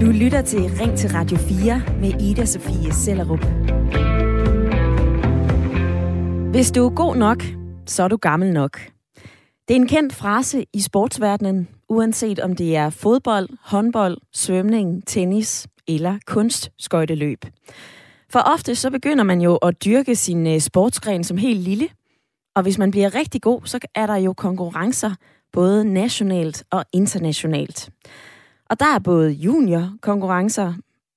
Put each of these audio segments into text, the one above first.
Du lytter til Ring til Radio 4 med Ida Sofie Sellerup. Hvis du er god nok, så er du gammel nok. Det er en kendt frase i sportsverdenen, uanset om det er fodbold, håndbold, svømning, tennis eller kunstskøjteløb. For ofte så begynder man jo at dyrke sin øh, sportsgren som helt lille, og hvis man bliver rigtig god, så er der jo konkurrencer, både nationalt og internationalt. Og der er både junior-konkurrencer,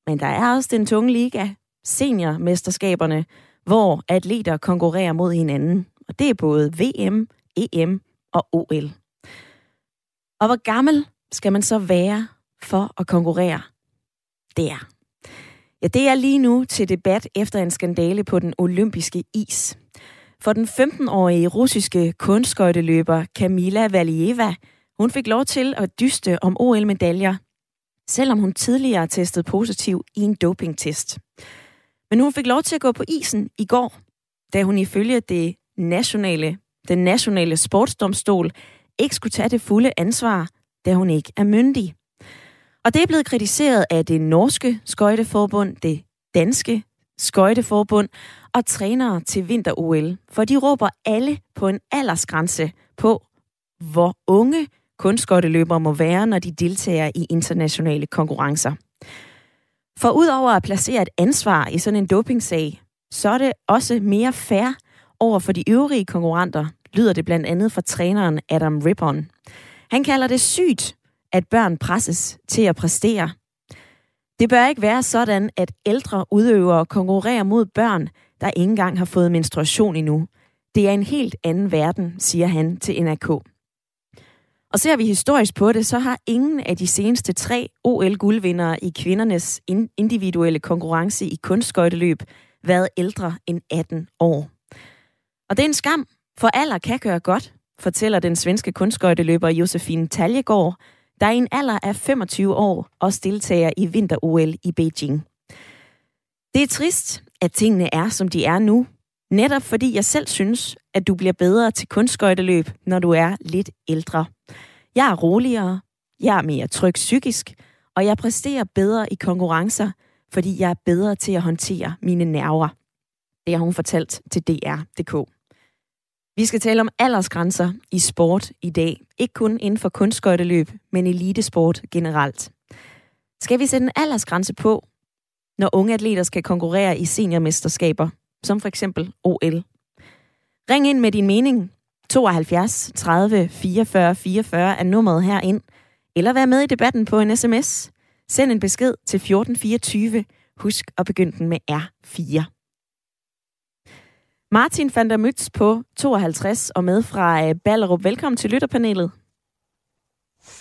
men der er også den tunge liga, seniormesterskaberne, hvor atleter konkurrerer mod hinanden. Og det er både VM, EM og OL. Og hvor gammel skal man så være for at konkurrere? Det er. Ja, det er lige nu til debat efter en skandale på den olympiske is. For den 15-årige russiske kunstskøjteløber Kamila Valieva, hun fik lov til at dyste om OL-medaljer, selvom hun tidligere testede positiv i en dopingtest. Men hun fik lov til at gå på isen i går, da hun ifølge det nationale, den nationale sportsdomstol ikke skulle tage det fulde ansvar, da hun ikke er myndig. Og det er blevet kritiseret af det norske skøjteforbund, det danske skøjteforbund og trænere til vinter-OL, for de råber alle på en aldersgrænse på, hvor unge kunstskøjteløbere må være, når de deltager i internationale konkurrencer. For udover at placere et ansvar i sådan en dopingsag, så er det også mere fair over for de øvrige konkurrenter, lyder det blandt andet fra træneren Adam Rippon. Han kalder det sygt, at børn presses til at præstere. Det bør ikke være sådan, at ældre udøvere konkurrerer mod børn, der ikke engang har fået menstruation endnu. Det er en helt anden verden, siger han til NRK. Og ser vi historisk på det, så har ingen af de seneste tre OL-guldvindere i kvindernes individuelle konkurrence i kunstskøjteløb været ældre end 18 år. Og det er en skam, for alder kan gøre godt, fortæller den svenske kunstskøjteløber Josefine Taljegård, der i en alder af 25 år også deltager i vinter-OL i Beijing. Det er trist, at tingene er, som de er nu, netop fordi jeg selv synes, at du bliver bedre til kunstskøjteløb, når du er lidt ældre. Jeg er roligere, jeg er mere tryg psykisk, og jeg præsterer bedre i konkurrencer, fordi jeg er bedre til at håndtere mine nerver. Det har hun fortalt til DR.dk. Vi skal tale om aldersgrænser i sport i dag. Ikke kun inden for kunstskøjteløb, men elitesport generelt. Skal vi sætte en aldersgrænse på, når unge atleter skal konkurrere i seniormesterskaber, som for eksempel OL? Ring ind med din mening. 72 30 44 44 er nummeret herind. Eller vær med i debatten på en sms. Send en besked til 1424. Husk at begynde den med R4. Martin van der Mytz på 52 og med fra øh, Ballerup. Velkommen til lytterpanelet.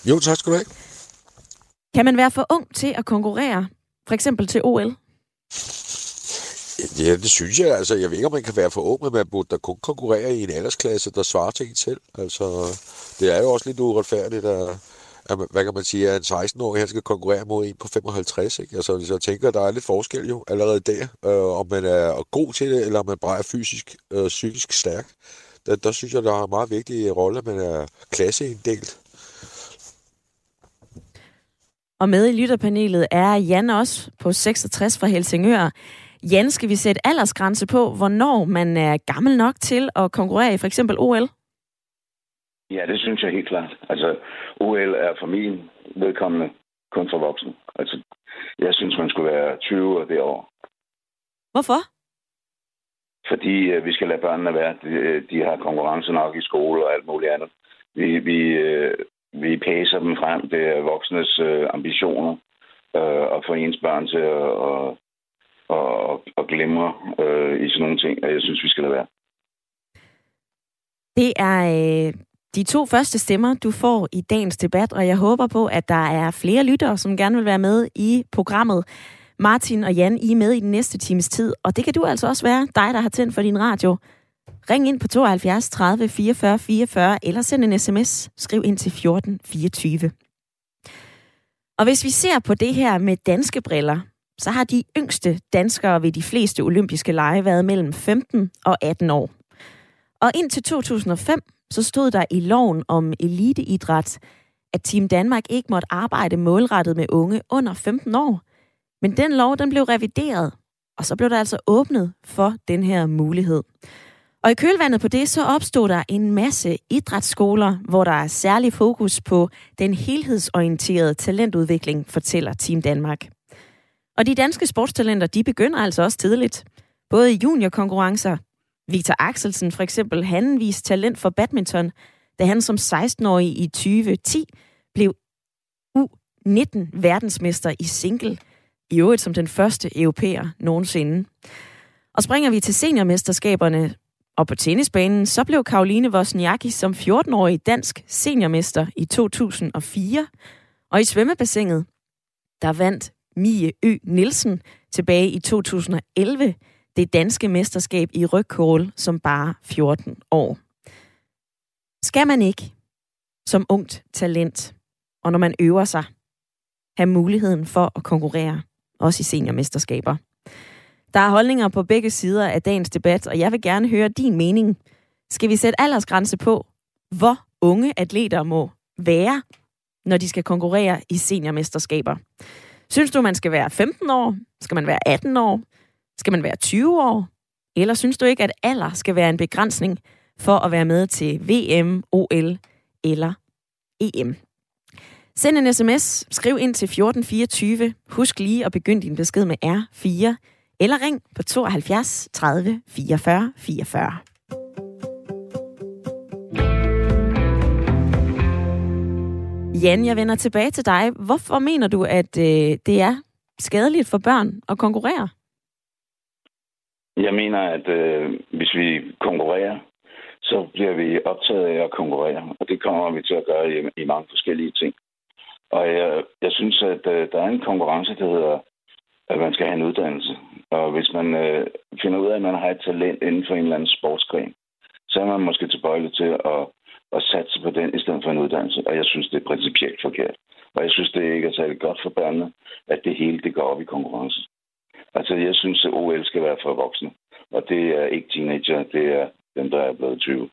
Jo, tak skal du have. Kan man være for ung til at konkurrere, for eksempel til OL? Ja, det synes jeg. Altså, jeg ved ikke, om man kan være for ung, men man burde da kun konkurrere i en aldersklasse, der svarer til en selv. Altså, det er jo også lidt uretfærdigt, at, at hvad kan man sige, at en 16-årig her skal konkurrere mod en på 55. Ikke? Altså, så jeg tænker, at der er lidt forskel jo allerede der, øh, om man er god til det, eller om man bare er fysisk og øh, psykisk stærk. Der, der synes jeg, der er en meget vigtig rolle, at man er klasseinddelt. Og med i lytterpanelet er Jan også på 66 fra Helsingør. Jan, skal vi sætte aldersgrænse på, hvornår man er gammel nok til at konkurrere i for eksempel OL? Ja, det synes jeg helt klart. Altså, OL er for min vedkommende kun for voksne. Altså, jeg synes, man skulle være 20 år det år. Hvorfor? Fordi øh, vi skal lade børnene være. De, øh, de har konkurrence nok i skole og alt muligt andet. Vi, vi, øh, vi pæser dem frem. Det er voksnes øh, ambitioner øh, at få ens børn til at og, og, og glemme øh, i sådan nogle ting, og jeg synes, vi skal lade være. Det er øh, de to første stemmer, du får i dagens debat, og jeg håber på, at der er flere lyttere, som gerne vil være med i programmet. Martin og Jan, I er med i den næste times tid, og det kan du altså også være, dig der har tændt for din radio. Ring ind på 72 30 44 44, eller send en sms. Skriv ind til 14 24. Og hvis vi ser på det her med danske briller, så har de yngste danskere ved de fleste olympiske lege været mellem 15 og 18 år. Og indtil 2005, så stod der i loven om eliteidræt, at Team Danmark ikke måtte arbejde målrettet med unge under 15 år. Men den lov, den blev revideret, og så blev der altså åbnet for den her mulighed. Og i kølvandet på det, så opstod der en masse idrætsskoler, hvor der er særlig fokus på den helhedsorienterede talentudvikling, fortæller Team Danmark. Og de danske sportstalenter, de begynder altså også tidligt. Både i juniorkonkurrencer. Victor Axelsen for eksempel, han viste talent for badminton, da han som 16-årig i 2010 blev U19 verdensmester i single, i øvrigt som den første europæer nogensinde. Og springer vi til seniormesterskaberne og på tennisbanen, så blev Karoline Wozniacki som 14-årig dansk seniormester i 2004. Og i svømmebassinet, der vandt Mie Ø. Nielsen tilbage i 2011 det danske mesterskab i rygkål som bare 14 år. Skal man ikke som ungt talent, og når man øver sig, have muligheden for at konkurrere, også i seniormesterskaber? Der er holdninger på begge sider af dagens debat, og jeg vil gerne høre din mening. Skal vi sætte aldersgrænse på, hvor unge atleter må være, når de skal konkurrere i seniormesterskaber? Synes du, man skal være 15 år? Skal man være 18 år? Skal man være 20 år? Eller synes du ikke, at alder skal være en begrænsning for at være med til VM, OL eller EM? Send en sms, skriv ind til 1424. Husk lige at begynde din besked med R4 eller ring på 72 30 44 44. Jan, jeg vender tilbage til dig. Hvorfor mener du, at øh, det er skadeligt for børn at konkurrere? Jeg mener, at øh, hvis vi konkurrerer, så bliver vi optaget af at konkurrere. Og det kommer vi til at gøre i, i mange forskellige ting. Og jeg, jeg synes, at øh, der er en konkurrence, der hedder at man skal have en uddannelse. Og hvis man øh, finder ud af, at man har et talent inden for en eller anden sportsgren, så er man måske tilbøjelig til at, at satse på den i stedet for en uddannelse. Og jeg synes, det er principielt forkert. Og jeg synes, det ikke er særlig godt for børnene, at det hele det går op i konkurrence. Altså, jeg synes, at OL skal være for voksne. Og det er ikke teenager, det er dem, der er blevet 20.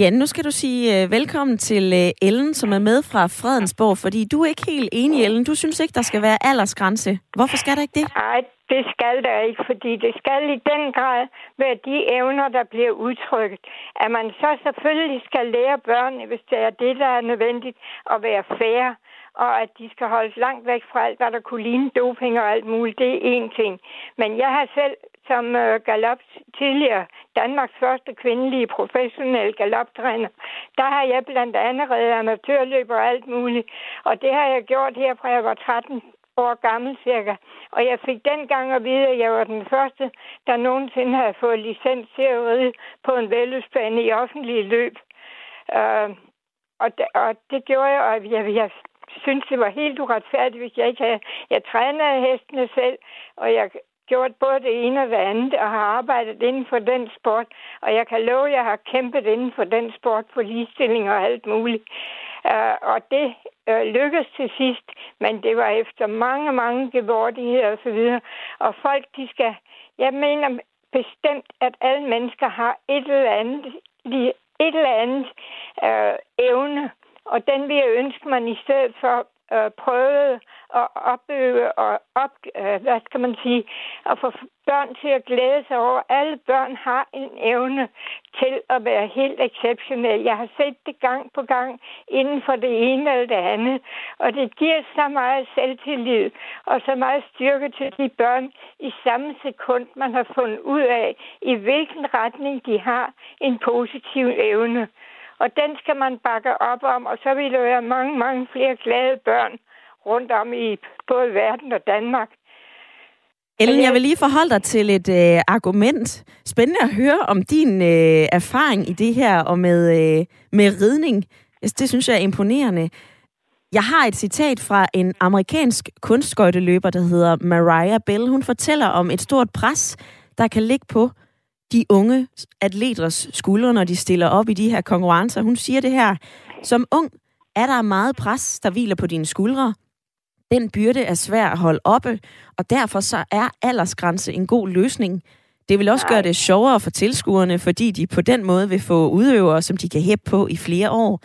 Ja, nu skal du sige uh, velkommen til uh, Ellen, som er med fra Fredensborg, fordi du er ikke helt enig, Ellen. Du synes ikke, der skal være aldersgrænse. Hvorfor skal der ikke det? Nej, det skal der ikke, fordi det skal i den grad være de evner, der bliver udtrykt. At man så selvfølgelig skal lære børn, hvis det er det, der er nødvendigt, at være færre og at de skal holdes langt væk fra alt, hvad der kunne ligne doping og alt muligt. Det er én ting. Men jeg har selv som øh, galop tidligere Danmarks første kvindelige professionelle galoptræner, der har jeg blandt andet reddet amatørløb og alt muligt. Og det har jeg gjort her fra jeg var 13 år gammel cirka. Og jeg fik dengang at vide, at jeg var den første, der nogensinde havde fået licens til at ride på en velløbsbane i offentlige løb. Øh, og, det, og det gjorde jeg, og jeg, jeg synes, det var helt uretfærdigt, hvis jeg ikke havde... Jeg trænede hestene selv, og jeg gjort både det ene og det andet, og har arbejdet inden for den sport. Og jeg kan love, at jeg har kæmpet inden for den sport for ligestilling og alt muligt. Uh, og det uh, lykkedes til sidst, men det var efter mange, mange gevordigheder og så videre. Og folk, de skal... Jeg mener bestemt, at alle mennesker har et eller andet, et eller andet uh, evne, og den vil jeg ønske, man i stedet for øh, prøvede at opøve og op, øh, hvad skal man sige, at få børn til at glæde sig over. Alle børn har en evne til at være helt exceptionel. Jeg har set det gang på gang inden for det ene eller det andet, og det giver så meget selvtillid og så meget styrke til de børn i samme sekund, man har fundet ud af, i hvilken retning de har en positiv evne. Og den skal man bakke op om, og så vil der være mange, mange flere glade børn rundt om i både verden og Danmark. Ellen, jeg vil lige forholde dig til et øh, argument. Spændende at høre om din øh, erfaring i det her og med, øh, med ridning. Det synes jeg er imponerende. Jeg har et citat fra en amerikansk kunstskøjteløber, der hedder Mariah Bell. Hun fortæller om et stort pres, der kan ligge på de unge atleters skuldre, når de stiller op i de her konkurrencer. Hun siger det her. Som ung er der meget pres, der hviler på dine skuldre. Den byrde er svær at holde oppe, og derfor så er aldersgrænse en god løsning. Det vil også gøre det sjovere for tilskuerne, fordi de på den måde vil få udøvere, som de kan hæppe på i flere år.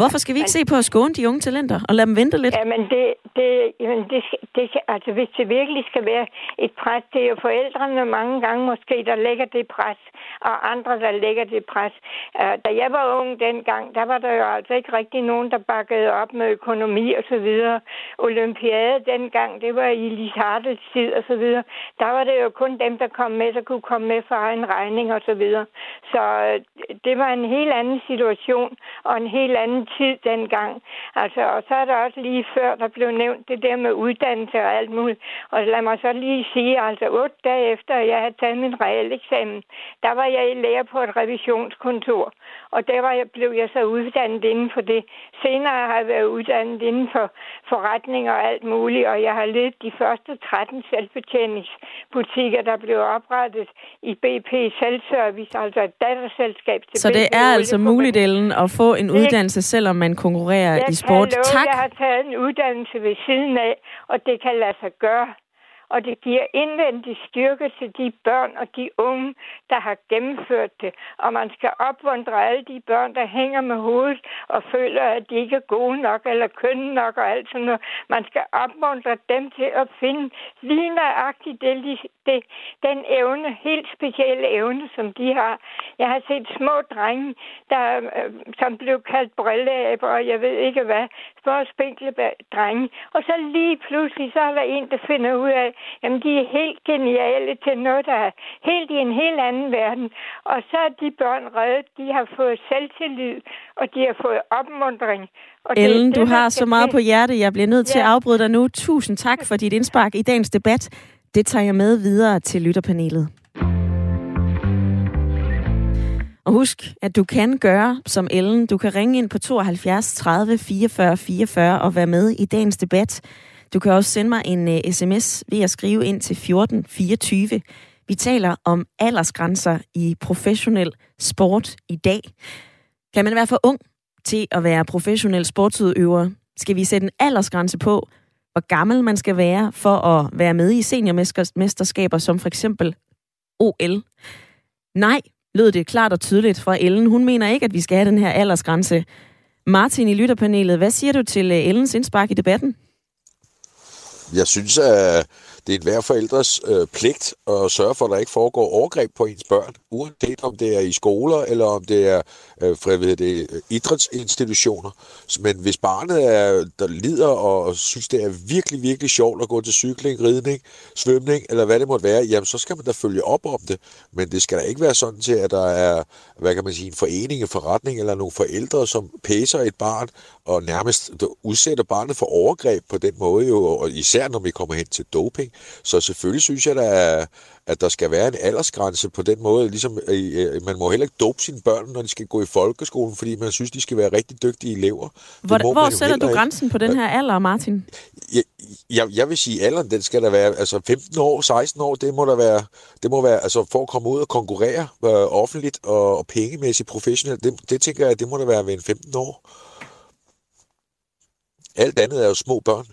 Hvorfor skal vi ikke se på at skåne de unge talenter og lade dem vente lidt? Ja, men det, det, jamen det, det, altså hvis det virkelig skal være et pres, det er jo forældrene mange gange måske, der lægger det pres, og andre, der lægger det pres. Uh, da jeg var ung dengang, der var der jo altså ikke rigtig nogen, der bakkede op med økonomi og så videre. Olympiade dengang, det var i Lisardes tid og så videre. Der var det jo kun dem, der kom med, der kunne komme med for egen regning og så videre. Så uh, det var en helt anden situation og en helt anden tid dengang. Altså, og så er der også lige før, der blev nævnt det der med uddannelse og alt muligt. Og lad mig så lige sige, altså otte dage efter, jeg havde taget min realeksamen, der var jeg i lære på et revisionskontor. Og der var jeg, blev jeg så uddannet inden for det. Senere har jeg været uddannet inden for forretning og alt muligt, og jeg har ledet de første 13 selvbetjeningsbutikker, der blev oprettet i BP Selvservice, altså et datterselskab til Så det er altså muligt, Ellen, at få en uddannelse, selvom man konkurrerer jeg i sport. Kan love, tak. Jeg har taget en uddannelse ved siden af, og det kan lade sig gøre og det giver indvendig styrke til de børn og de unge, der har gennemført det. Og man skal opvundre alle de børn, der hænger med hovedet og føler, at de ikke er gode nok eller kønne nok og alt sådan noget. Man skal opmuntre dem til at finde lige nøjagtigt det, det, den evne, helt specielle evne, som de har. Jeg har set små drenge, der, øh, som blev kaldt brilleaber, og jeg ved ikke hvad, små spinkle drenge. Og så lige pludselig, så er der en, der finder ud af, Jamen, de er helt geniale til noget, der er helt i en helt anden verden. Og så er de børn reddet. De har fået selvtillid, og de har fået opmundring. Og Ellen, det, du har så meget på hjerte. Jeg bliver nødt til ja. at afbryde dig nu. Tusind tak for dit indspark i dagens debat. Det tager jeg med videre til lytterpanelet. Og husk, at du kan gøre som Ellen. Du kan ringe ind på 72 30 44 44 og være med i dagens debat. Du kan også sende mig en øh, uh, sms ved at skrive ind til 1424. Vi taler om aldersgrænser i professionel sport i dag. Kan man være for ung til at være professionel sportsudøver? Skal vi sætte en aldersgrænse på, hvor gammel man skal være for at være med i seniormesterskaber, som for eksempel OL? Nej, lød det klart og tydeligt fra Ellen. Hun mener ikke, at vi skal have den her aldersgrænse. Martin i lytterpanelet, hvad siger du til øh, Ellens indspark i debatten? Jeg synes, at det er et hver forældres øh, pligt at sørge for, at der ikke foregår overgreb på ens børn, uanset om det er i skoler eller om det er øh, for, det, øh, idrætsinstitutioner. Men hvis barnet er, der lider og synes, det er virkelig, virkelig sjovt at gå til cykling, ridning, svømning eller hvad det måtte være, jamen så skal man da følge op om det. Men det skal da ikke være sådan til, at der er, hvad kan man sige, en forening, en forretning eller nogle forældre, som pæser et barn og nærmest udsætter barnet for overgreb på den måde, jo, og især når vi kommer hen til doping. Så selvfølgelig synes jeg, at, at der skal være en aldersgrænse på den måde. Ligesom, øh, man må heller ikke dope sine børn, når de skal gå i folkeskolen, fordi man synes, de skal være rigtig dygtige elever. Hvor, hvor sætter du grænsen på den her alder, Martin? Jeg, jeg, jeg vil sige, alderen, den skal der være, altså 15 år, 16 år, det må der være, det må være, altså for at komme ud og konkurrere øh, offentligt og, og pengemæssigt professionelt, det, det tænker jeg, det må der være ved en 15 år. Alt andet er jo små børn.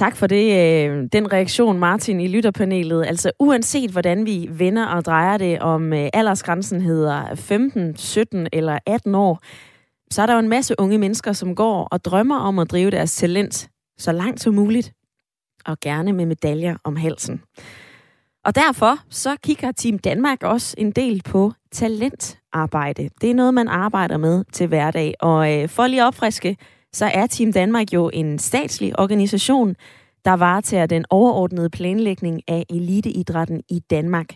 Tak for det, øh, den reaktion, Martin, i lytterpanelet. Altså uanset hvordan vi vender og drejer det, om øh, aldersgrænsen hedder 15, 17 eller 18 år, så er der jo en masse unge mennesker, som går og drømmer om at drive deres talent så langt som muligt, og gerne med medaljer om halsen. Og derfor så kigger Team Danmark også en del på talentarbejde. Det er noget, man arbejder med til hverdag. Og øh, for lige at opfriske, så er Team Danmark jo en statslig organisation, der varetager den overordnede planlægning af eliteidrætten i Danmark.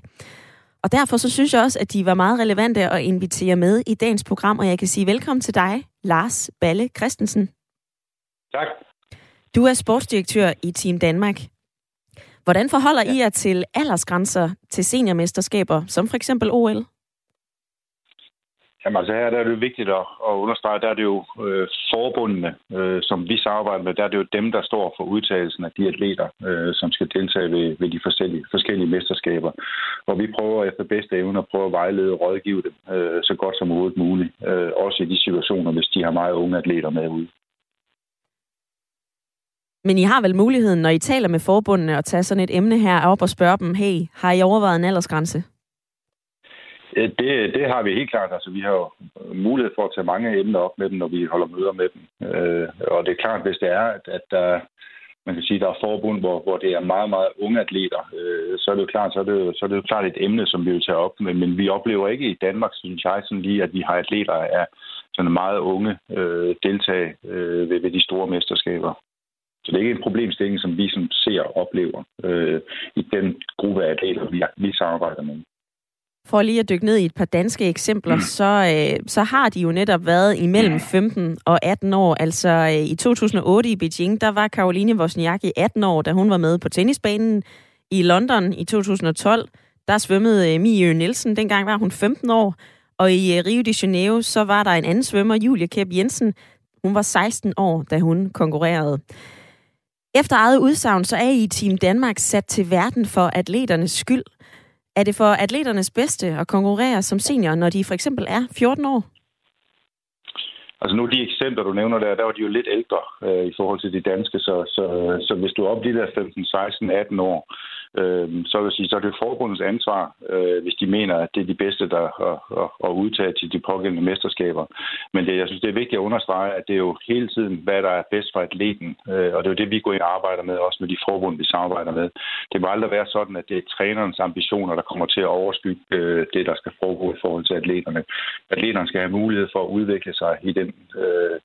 Og derfor så synes jeg også, at de var meget relevante at invitere med i dagens program, og jeg kan sige velkommen til dig, Lars Balle Christensen. Tak. Du er sportsdirektør i Team Danmark. Hvordan forholder ja. I jer til aldersgrænser til seniormesterskaber, som for eksempel OL? Jamen altså her der er det jo vigtigt at, at understrege, der er det jo øh, forbundene, øh, som vi samarbejder med, der er det jo dem, der står for udtagelsen af de atleter, øh, som skal deltage ved, ved de forskellige, forskellige mesterskaber. Og vi prøver efter bedste evne at prøve at vejlede og rådgive dem øh, så godt som overhovedet muligt, øh, også i de situationer, hvis de har meget unge atleter med ude. Men I har vel muligheden, når I taler med forbundene, at tage sådan et emne her op og spørge dem, hey, har I overvejet en aldersgrænse? Øh, det, det har vi helt klart. Altså, vi har jo mulighed for at tage mange emner op med dem, når vi holder møder med dem. Øh, og det er klart, hvis det er, at, at der, man kan sige, der er forbund, hvor, hvor det er meget, meget unge atleter, øh, så er det jo klart, så er det, jo, så er det jo klart et emne, som vi vil tage op. Men, men vi oplever ikke i Danmark, synes jeg, sådan lige, at vi har atleter af sådan meget unge øh, deltage øh, ved, ved de store mesterskaber. Så det er ikke en problemstilling, som vi som ser og oplever øh, i den gruppe af atleter, vi, vi samarbejder med. For lige at dykke ned i et par danske eksempler, mm. så, øh, så har de jo netop været imellem 15 og 18 år. Altså øh, i 2008 i Beijing, der var Karoline Wozniacki 18 år, da hun var med på tennisbanen. I London i 2012, der svømmede øh, Mie Nielsen, dengang var hun 15 år. Og i øh, Rio de Janeiro, så var der en anden svømmer, Julia Kæb Jensen. Hun var 16 år, da hun konkurrerede. Efter eget udsagn, så er I Team Danmark sat til verden for atleternes skyld. Er det for atleternes bedste at konkurrere som senior, når de for eksempel er 14 år? Altså nu de eksempler, du nævner der, der var de jo lidt ældre øh, i forhold til de danske, så, så, så hvis du er op de der 15, 16, 18 år, øh, så vil jeg sige, så er det forbundets ansvar, øh, hvis de mener, at det er de bedste, der at, at, udtage til de pågældende mesterskaber. Men det, jeg synes, det er vigtigt at understrege, at det er jo hele tiden, hvad der er bedst for atleten, øh, og det er jo det, vi går ind og arbejder med, også med de forbund, vi samarbejder med. Det må aldrig være sådan, at det er trænerens ambitioner, der kommer til at overskygge øh, det, der skal foregå i forhold til atleterne. Atleterne skal have mulighed for at udvikle sig i den, øh,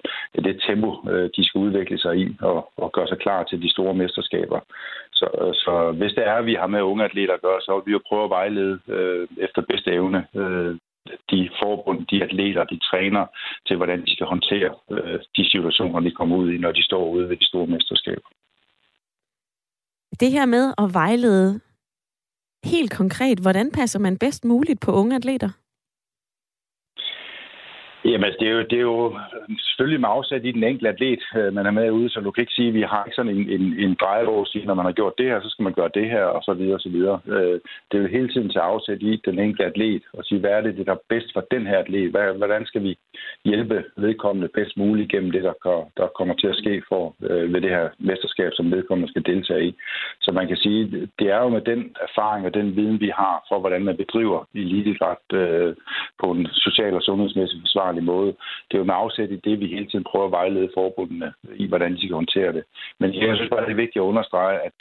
det tempo, øh, de skal udvikle sig i, og, og gøre sig klar til de store mesterskaber. Så, så hvis det er, at vi har med unge atleter at gøre, så vil vi jo prøve at vejlede øh, efter bedste evne øh, de forbund, de atleter, de træner til, hvordan de skal håndtere øh, de situationer, de kommer ud i, når de står ude ved de store mesterskaber. Det her med at vejlede helt konkret, hvordan passer man bedst muligt på unge atleter? Jamen, altså, det er, jo, det er jo selvfølgelig med afsat i den enkelte atlet, øh, man er med ude, så du kan ikke sige, at vi har ikke sådan en, en, en drejebog, sige, når man har gjort det her, så skal man gøre det her, og så videre, og så videre. Øh, det er jo hele tiden til afsæt i den enkelte atlet, og sige, hvad er det, der er bedst for den her atlet? Hvordan skal vi hjælpe vedkommende bedst muligt gennem det, der, der kommer til at ske for øh, ved det her mesterskab, som vedkommende skal deltage i? Så man kan sige, det er jo med den erfaring og den viden, vi har for, hvordan man bedriver elitidræt øh, på en social og sundhedsmæssig forsvarlig måde. Det er jo med afsæt i det, vi hele tiden prøver at vejlede forbundene i, hvordan de skal håndtere det. Men jeg synes bare, det er vigtigt at understrege, at,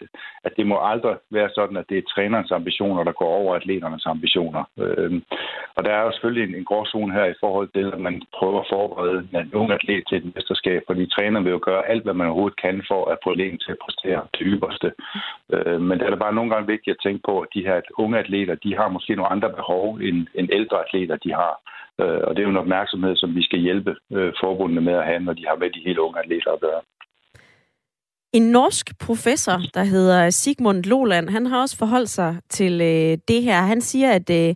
at det må aldrig være sådan, at det er trænerens ambitioner, der går over atleternes ambitioner. Øhm, og der er jo selvfølgelig en, en gråzone her i forhold til, at man prøver at forberede en ung atlet til et mesterskab, fordi træneren vil jo gøre alt, hvad man overhovedet kan for at få athleten til at præstere til ypperste. Øhm, men det er da bare nogle gange vigtigt at tænke på, at de her unge atleter, de har måske nogle andre behov, end, end ældre atleter, de har. Øh, og det er jo en opmærksomhed, som vi skal hjælpe øh, forbundene med at have, når de har med de helt unge atleter at gøre. En norsk professor, der hedder Sigmund Loland, han har også forholdt sig til øh, det her. Han siger, at øh,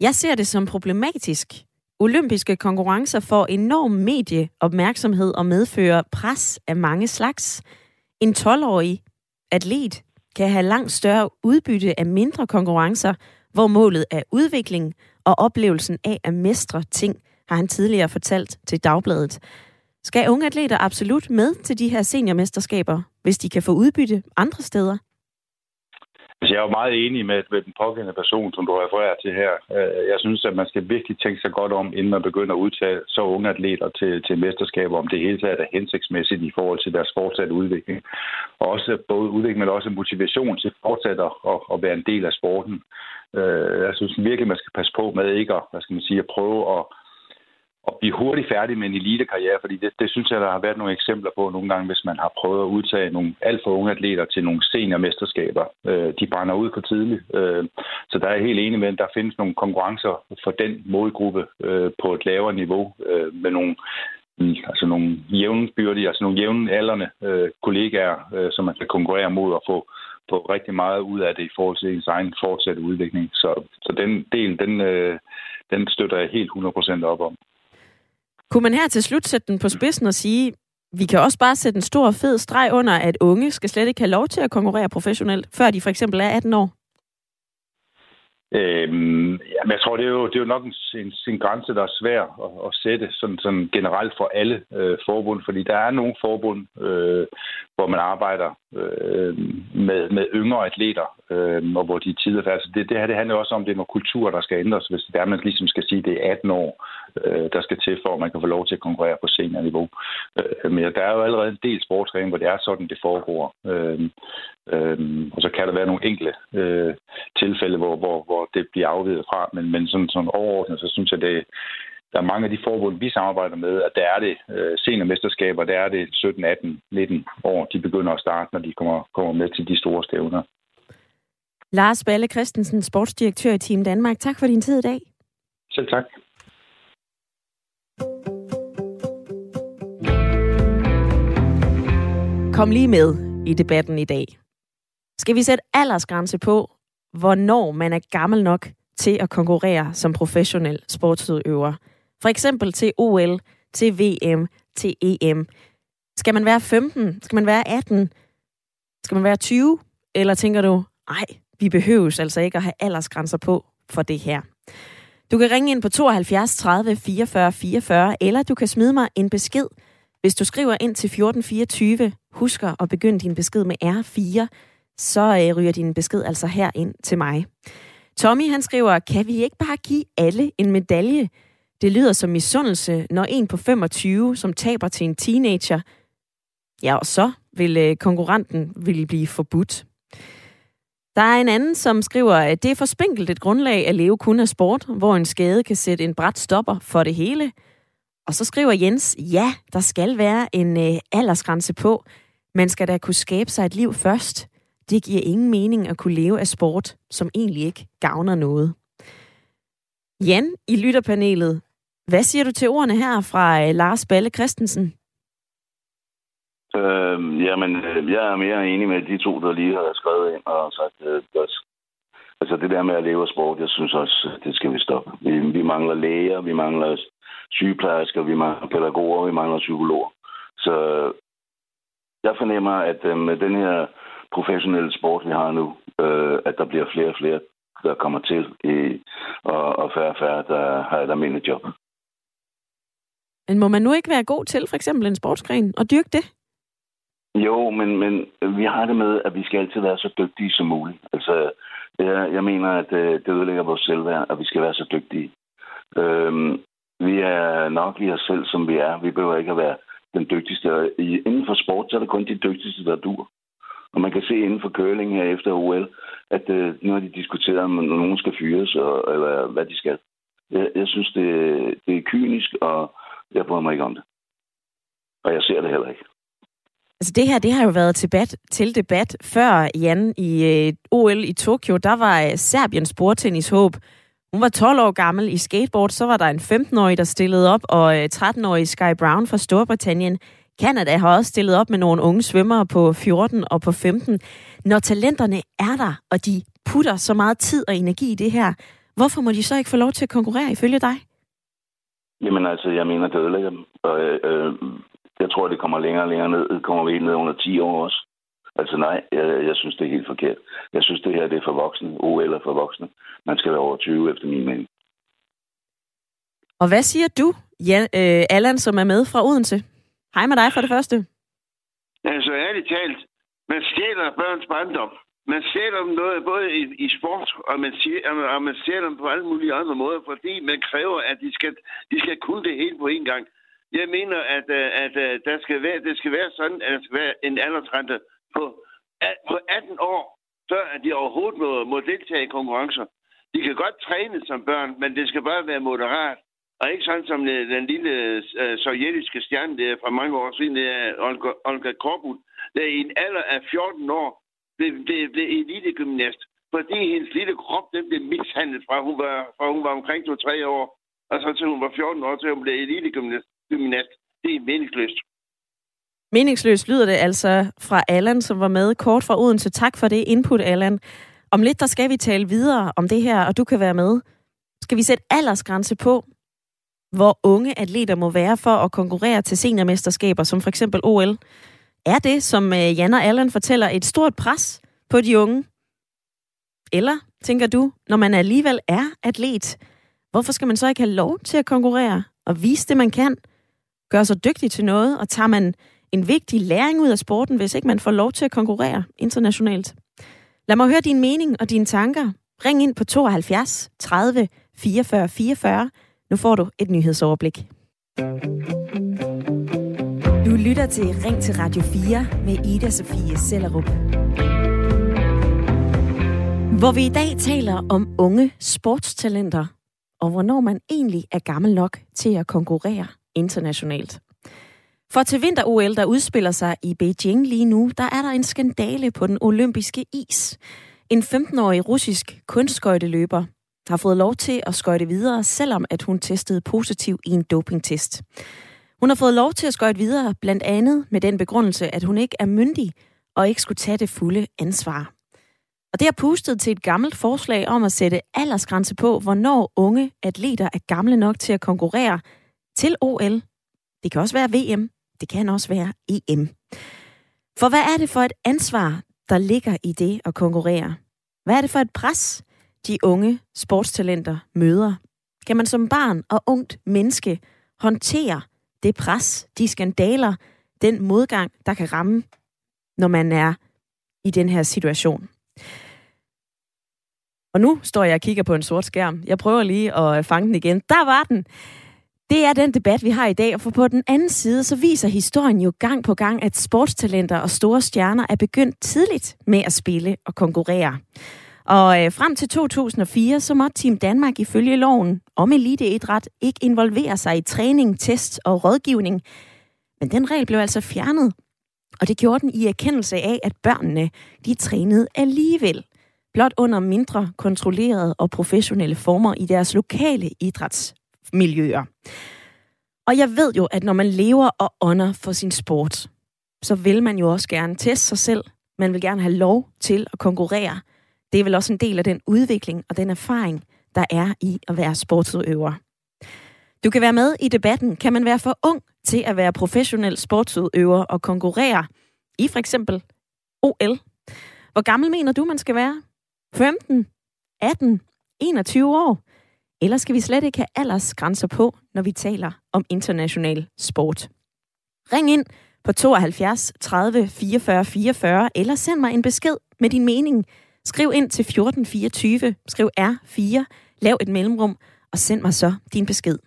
jeg ser det som problematisk. Olympiske konkurrencer får enorm medieopmærksomhed og medfører pres af mange slags. En 12-årig atlet kan have langt større udbytte af mindre konkurrencer, hvor målet er udvikling og oplevelsen af at mestre ting, har han tidligere fortalt til Dagbladet. Skal unge atleter absolut med til de her seniormesterskaber, hvis de kan få udbytte andre steder? Altså, jeg er jo meget enig med, med den pågældende person, som du refererer til her. Øh, jeg synes, at man skal virkelig tænke sig godt om, inden man begynder at udtage så unge atleter til, til mesterskaber, om det hele taget er hensigtsmæssigt i forhold til deres fortsatte udvikling. Og også både udvikling, men også motivation til fortsat at, at være en del af sporten. Øh, jeg synes virkelig, man skal passe på med ikke at, hvad skal man sige, at prøve at at blive hurtigt færdig med en elitekarriere, fordi det, det synes jeg, der har været nogle eksempler på nogle gange, hvis man har prøvet at udtage nogle alt for unge atleter til nogle seniormesterskaber. Øh, de brænder ud for tidligt. Øh, så der er jeg helt enig med, at der findes nogle konkurrencer for den målgruppe øh, på et lavere niveau øh, med nogle altså nogle jævnbyrdige, altså nogle jævnaldrende øh, kollegaer, øh, som man kan konkurrere mod og få, få rigtig meget ud af det i forhold til ens egen fortsatte udvikling. Så, så den del, den, øh, den støtter jeg helt 100% op om. Kunne man her til slut sætte den på spidsen og sige, vi kan også bare sætte en stor fed streg under, at unge skal slet ikke have lov til at konkurrere professionelt, før de for eksempel er 18 år? Øhm, jamen, jeg tror, det er jo, det er jo nok en, en, en grænse, der er svær at, at sætte sådan, sådan generelt for alle øh, forbund, fordi der er nogle forbund, øh, hvor man arbejder øh, med, med yngre atleter, øh, og hvor de tider altså det, det her det handler også om, det er nogle kulturer, der skal ændres, hvis det er, man ligesom skal sige, det er 18 år, øh, der skal til, for at man kan få lov til at konkurrere på seniorniveau. Øh, men der er jo allerede en del sportsgren, hvor det er sådan, det foregår. Øh, øh, og så kan der være nogle enkle øh, tilfælde, hvor, hvor, hvor det bliver afvidet fra, men, men sådan, sådan overordnet, så synes jeg, det, der er mange af de forbund, vi samarbejder med, at der er det øh, seniormesterskaber, der er det 17, 18, 19 år, de begynder at starte, når de kommer, kommer med til de store stævner. Lars Balle Christensen, sportsdirektør i Team Danmark. Tak for din tid i dag. Selv tak. Kom lige med i debatten i dag. Skal vi sætte aldersgrænse på, hvornår man er gammel nok til at konkurrere som professionel sportsudøver? For eksempel til OL, til VM, til EM. Skal man være 15? Skal man være 18? Skal man være 20? Eller tænker du, nej, vi behøves altså ikke at have aldersgrænser på for det her. Du kan ringe ind på 72 30 44 44, eller du kan smide mig en besked. Hvis du skriver ind til 1424, husker at begynde din besked med R4, så øh, ryger din besked altså her ind til mig. Tommy han skriver, kan vi ikke bare give alle en medalje? Det lyder som misundelse, når en på 25, som taber til en teenager, ja, og så vil øh, konkurrenten vil blive forbudt. Der er en anden, som skriver, at det er for spinkelt et grundlag at leve kun af sport, hvor en skade kan sætte en bræt stopper for det hele. Og så skriver Jens, ja, der skal være en øh, aldersgrænse på. Man skal da kunne skabe sig et liv først. Det giver ingen mening at kunne leve af sport, som egentlig ikke gavner noget. Jan i lytterpanelet, hvad siger du til ordene her fra øh, Lars Balle Christensen? Øhm, øh, jamen, jeg er mere enig med de to, der lige har skrevet ind og sagt, øh, der, altså det der med at leve af sport, jeg synes også, det skal vi stoppe. Vi, vi mangler læger, vi mangler sygeplejersker, vi mangler pædagoger, vi mangler psykologer. Så jeg fornemmer, at øh, med den her professionelle sport, vi har nu, øh, at der bliver flere og flere, der kommer til, i, og, og færre og færre, der har et almindeligt job. Men må man nu ikke være god til for eksempel en sportsgren og dyrke det? Jo, men, men vi har det med, at vi skal altid være så dygtige som muligt. Altså, jeg, jeg mener, at øh, det ødelægger vores selvværd, at vi skal være så dygtige. Øhm, vi er nok i os selv, som vi er. Vi behøver ikke at være den dygtigste. Inden for sport, så er det kun de dygtigste, der dur. Og man kan se inden for curling her efter OL, at øh, nu har de diskuteret, om nogen skal fyres, og, eller øh, hvad de skal. Jeg, jeg synes, det, det er kynisk, og jeg bryder mig ikke om det. Og jeg ser det heller ikke. Altså det her, det har jo været til debat, til debat før, Jan, i øh, OL i Tokyo. Der var øh, Serbiens bordtennishåb. Hun var 12 år gammel i skateboard. Så var der en 15-årig, der stillede op, og øh, 13-årig Sky Brown fra Storbritannien. Canada har også stillet op med nogle unge svømmere på 14 og på 15. Når talenterne er der, og de putter så meget tid og energi i det her, hvorfor må de så ikke få lov til at konkurrere ifølge dig? Jamen altså, jeg mener, det ødelægger dem. Og, øh, øh jeg tror, det kommer længere og længere ned. Det kommer vi helt ned under 10 år også. Altså nej, jeg, jeg synes, det er helt forkert. Jeg synes, det her det er for voksne. OL er for voksne. Man skal være over 20 efter min mening. Og hvad siger du, Jan, øh, Allan, som er med fra Odense? Hej med dig for det første. Altså ærligt talt, man stjæler børns barndom. Man stjæler dem noget både i, i sport, og man, og man stjæler dem på alle mulige andre måder, fordi man kræver, at de skal, de skal kunne det hele på en gang. Jeg mener, at, øh, at, at øh, der skal være, det skal være sådan, at der skal være en aldersrente på, på 18 år, før at de overhovedet må, må deltage i konkurrencer. De kan godt træne som børn, men det skal bare være moderat. Og ikke sådan som øh, den lille øh, sovjetiske stjerne, der fra mange år siden, det er Olga, Olga Korbut, der i en alder af 14 år blev, blev, blev elitegymnast, fordi hendes lille krop den blev mishandlet fra hun var, fra hun var omkring 2-3 år, og så til hun var 14 år, til hun blev elitegymnast. Det er meningsløst. Meningsløst lyder det altså fra Allan, som var med kort fra Odense. Tak for det input, Allan. Om lidt, der skal vi tale videre om det her, og du kan være med. Skal vi sætte aldersgrænse på, hvor unge atleter må være for at konkurrere til seniormesterskaber, som for eksempel OL? Er det, som øh, Jan og Allan fortæller, et stort pres på de unge? Eller, tænker du, når man alligevel er atlet, hvorfor skal man så ikke have lov til at konkurrere og vise det, man kan? Gøre sig dygtig til noget, og tager man en vigtig læring ud af sporten, hvis ikke man får lov til at konkurrere internationalt? Lad mig høre din mening og dine tanker. Ring ind på 72 30 44 44. Nu får du et nyhedsoverblik. Du lytter til Ring til Radio 4 med Ida Sofie Sellerup. Hvor vi i dag taler om unge sportstalenter, og hvornår man egentlig er gammel nok til at konkurrere internationalt. For til vinter-OL, der udspiller sig i Beijing lige nu, der er der en skandale på den olympiske is. En 15-årig russisk kunstskøjteløber har fået lov til at skøjte videre, selvom at hun testede positiv i en dopingtest. Hun har fået lov til at skøjte videre, blandt andet med den begrundelse, at hun ikke er myndig og ikke skulle tage det fulde ansvar. Og det har pustet til et gammelt forslag om at sætte aldersgrænse på, hvornår unge atleter er gamle nok til at konkurrere til OL. Det kan også være VM, det kan også være EM. For hvad er det for et ansvar, der ligger i det at konkurrere? Hvad er det for et pres, de unge sportstalenter møder? Kan man som barn og ungt menneske håndtere det pres, de skandaler, den modgang, der kan ramme, når man er i den her situation? Og nu står jeg og kigger på en sort skærm. Jeg prøver lige at fange den igen. Der var den! Det er den debat, vi har i dag, og for på den anden side, så viser historien jo gang på gang, at sportstalenter og store stjerner er begyndt tidligt med at spille og konkurrere. Og øh, frem til 2004, så måtte Team Danmark ifølge loven om eliteidræt ikke involvere sig i træning, test og rådgivning. Men den regel blev altså fjernet, og det gjorde den i erkendelse af, at børnene de trænede alligevel blot under mindre kontrollerede og professionelle former i deres lokale idræts miljøer. Og jeg ved jo, at når man lever og ånder for sin sport, så vil man jo også gerne teste sig selv. Man vil gerne have lov til at konkurrere. Det er vel også en del af den udvikling og den erfaring, der er i at være sportsudøver. Du kan være med i debatten. Kan man være for ung til at være professionel sportsudøver og konkurrere i for eksempel OL? Hvor gammel mener du, man skal være? 15, 18, 21 år? Eller skal vi slet ikke have aldersgrænser på, når vi taler om international sport? Ring ind på 72 30 44 44, eller send mig en besked med din mening. Skriv ind til 1424, skriv R4, lav et mellemrum, og send mig så din besked.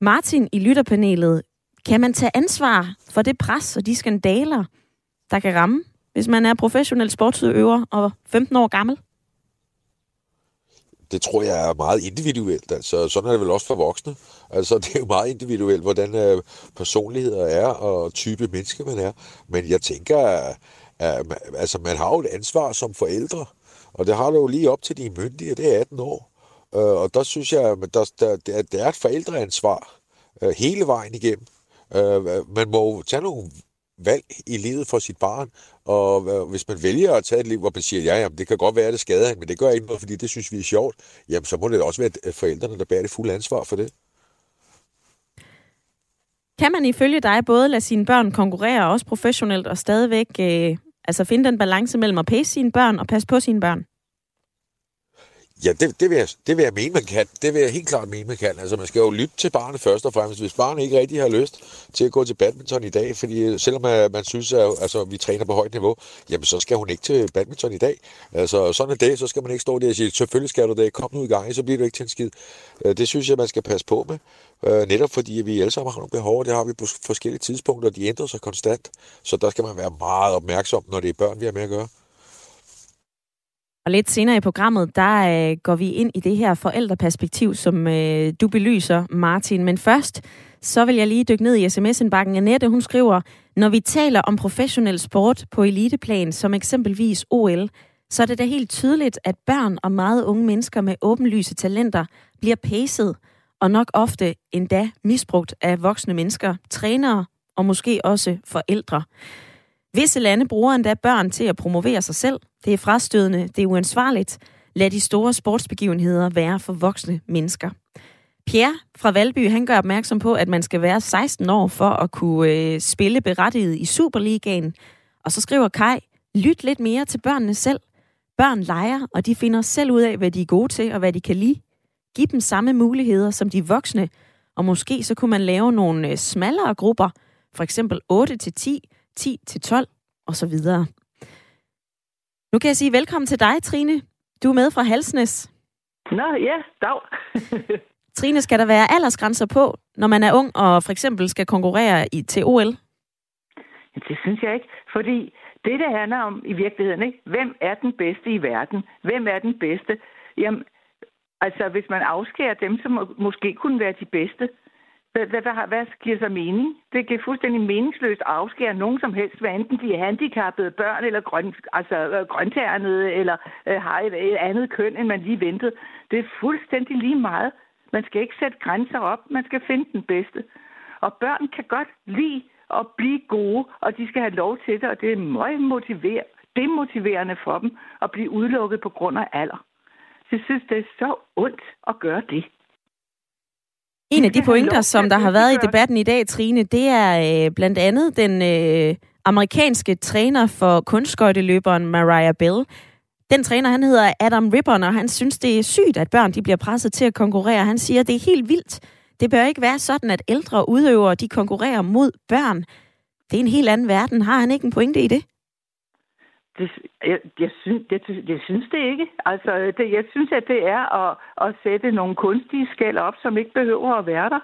Martin i lytterpanelet, kan man tage ansvar for det pres og de skandaler, der kan ramme hvis man er professionel sportsudøver og 15 år gammel? Det tror jeg er meget individuelt. Altså, sådan er det vel også for voksne. Altså, det er jo meget individuelt, hvordan øh, personligheder er og type menneske man er. Men jeg tænker, at, at altså, man har jo et ansvar som forældre. Og det har du jo lige op til de myndige, det er 18 år. Øh, og der synes jeg, at der, der, der er et forældreansvar øh, hele vejen igennem. Øh, man må tage nogle valg i livet for sit barn, og øh, hvis man vælger at tage et liv, hvor man siger, ja, jamen, det kan godt være, at det skader men det gør ikke noget, fordi det synes vi er sjovt, jamen så må det også være øh, forældrene, der bærer det fulde ansvar for det. Kan man ifølge dig både lade sine børn konkurrere, også professionelt, og stadigvæk øh, altså finde den balance mellem at pace sine børn og passe på sine børn? Ja, det, det, vil jeg, det vil jeg mene, man kan. Det vil jeg helt klart mene, man kan. Altså, man skal jo lytte til barnet først og fremmest. Hvis barnet ikke rigtig har lyst til at gå til badminton i dag, fordi selvom man synes, at altså, vi træner på højt niveau, jamen så skal hun ikke til badminton i dag. Altså, sådan en dag, så skal man ikke stå der og sige, selvfølgelig skal du det, kom nu i gang, så bliver du ikke til en skid. Øh, det synes jeg, man skal passe på med. Øh, netop fordi vi alle sammen har nogle behov, og det har vi på forskellige tidspunkter, og de ændrer sig konstant. Så der skal man være meget opmærksom, når det er børn, vi har med at gøre. Og lidt senere i programmet, der øh, går vi ind i det her forældreperspektiv, som øh, du belyser, Martin. Men først, så vil jeg lige dykke ned i sms-indbakken. Annette, hun skriver, når vi taler om professionel sport på eliteplan, som eksempelvis OL, så er det da helt tydeligt, at børn og meget unge mennesker med åbenlyse talenter bliver pacet, og nok ofte endda misbrugt af voksne mennesker, trænere og måske også forældre. Visse lande bruger endda børn til at promovere sig selv. Det er frastødende, det er uansvarligt. Lad de store sportsbegivenheder være for voksne mennesker. Pierre fra Valby, han gør opmærksom på, at man skal være 16 år for at kunne øh, spille berettiget i Superligaen. Og så skriver Kai, lyt lidt mere til børnene selv. Børn leger, og de finder selv ud af, hvad de er gode til og hvad de kan lide. Giv dem samme muligheder som de voksne, og måske så kunne man lave nogle øh, smallere grupper, for eksempel 8 til 10, 10 til 12 og så videre. Nu kan jeg sige velkommen til dig, Trine. Du er med fra Halsnes. Nå, ja, dag. Trine, skal der være aldersgrænser på, når man er ung og for eksempel skal konkurrere i, til OL? Det synes jeg ikke, fordi det, det handler om i virkeligheden, ikke? hvem er den bedste i verden? Hvem er den bedste? Jamen, altså, hvis man afskærer dem, som må, måske kunne være de bedste, hvad, hvad, hvad, hvad giver så mening? Det giver fuldstændig meningsløst at afskære nogen som helst, hvad enten de er handicappede børn, eller grøn, altså, øh, grøntærnede, eller øh, har et, et andet køn, end man lige ventede. Det er fuldstændig lige meget. Man skal ikke sætte grænser op, man skal finde den bedste. Og børn kan godt lide at blive gode, og de skal have lov til det, og det er meget motiver demotiverende for dem at blive udelukket på grund af alder. Så jeg synes, det er så ondt at gøre det. En af de pointer, som der har været i debatten i dag, Trine, det er øh, blandt andet den øh, amerikanske træner for kunstskøjteløberen Mariah Bell. Den træner, han hedder Adam Ribbon, og han synes, det er sygt, at børn de bliver presset til at konkurrere. Han siger, det er helt vildt. Det bør ikke være sådan, at ældre udøvere de konkurrerer mod børn. Det er en helt anden verden. Har han ikke en pointe i det? Det, jeg, jeg, synes, det, jeg synes det ikke. Altså, det, jeg synes, at det er at, at sætte nogle kunstige skæld op, som ikke behøver at være der.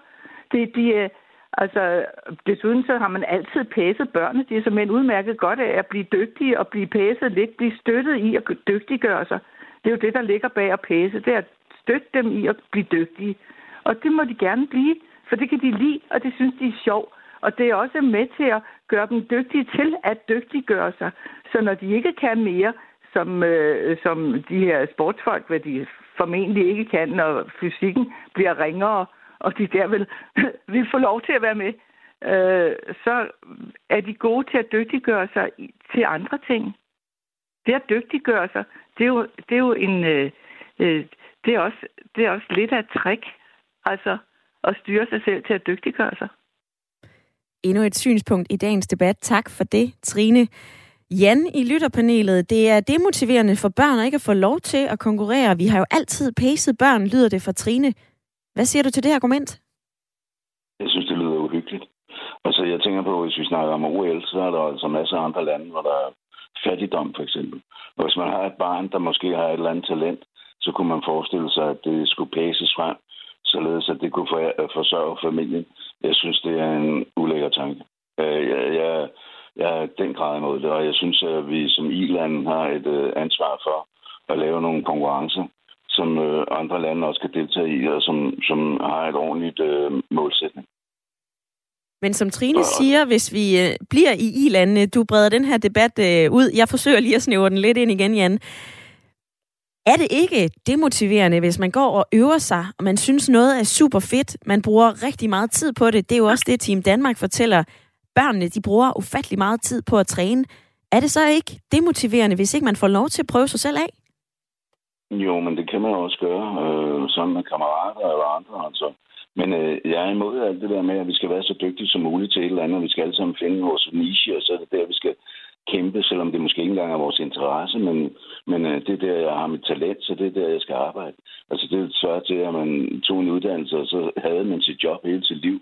Det, de, øh, altså, desuden så har man altid pæset børnene. De er simpelthen udmærket godt af at blive dygtige og blive pæset lidt, blive støttet i at dygtiggøre sig. Det er jo det, der ligger bag at pæse. Det er at støtte dem i at blive dygtige. Og det må de gerne blive, for det kan de lide, og det synes de er sjovt. Og det er også med til at gøre dem dygtige til at dygtiggøre sig. Så når de ikke kan mere, som, øh, som de her sportsfolk, hvad de formentlig ikke kan, når fysikken bliver ringere, og de der vil, vil få lov til at være med, øh, så er de gode til at dygtiggøre sig til andre ting. Det at dygtiggøre sig, det er jo, det er jo en... Øh, øh, det er, også, det er også lidt af et trick, altså at styre sig selv til at dygtiggøre sig. Endnu et synspunkt i dagens debat. Tak for det, Trine. Jan i lytterpanelet, det er demotiverende for børn at ikke at få lov til at konkurrere. Vi har jo altid pacet børn, lyder det for Trine. Hvad siger du til det argument? Jeg synes, det lyder uhyggeligt. Altså, jeg tænker på, hvis vi snakker om OL, så er der altså masser af andre lande, hvor der er fattigdom, for eksempel. Og hvis man har et barn, der måske har et eller andet talent, så kunne man forestille sig, at det skulle paces frem, således at det kunne forsørge familien. Jeg synes, det er en ulækker tanke. Øh, jeg, jeg, jeg er den grad imod det, og jeg synes, at vi som i-land har et øh, ansvar for at lave nogle konkurrencer, som øh, andre lande også kan deltage i, og som, som har et ordentligt målsætning. Men som Trine siger, hvis vi bliver i i-landene, du breder den her debat ud. Jeg forsøger lige at snævre den lidt ind igen, Jan. Er det ikke demotiverende, hvis man går og øver sig, og man synes noget er super fedt, man bruger rigtig meget tid på det? Det er jo også det, Team Danmark fortæller. Børnene, de bruger ufattelig meget tid på at træne. Er det så ikke demotiverende, hvis ikke man får lov til at prøve sig selv af? Jo, men det kan man også gøre, øh, sammen med kammerater eller andre. Altså. Men øh, jeg er imod alt det der med, at vi skal være så dygtige som muligt til et eller andet. Vi skal alle sammen finde vores niche, og så er det der, vi skal kæmpe, selvom det måske ikke engang er vores interesse, men, men øh, det er der, jeg har mit talent, så det er der, jeg skal arbejde. Altså det svarer til, at man tog en uddannelse, og så havde man sit job hele sit liv,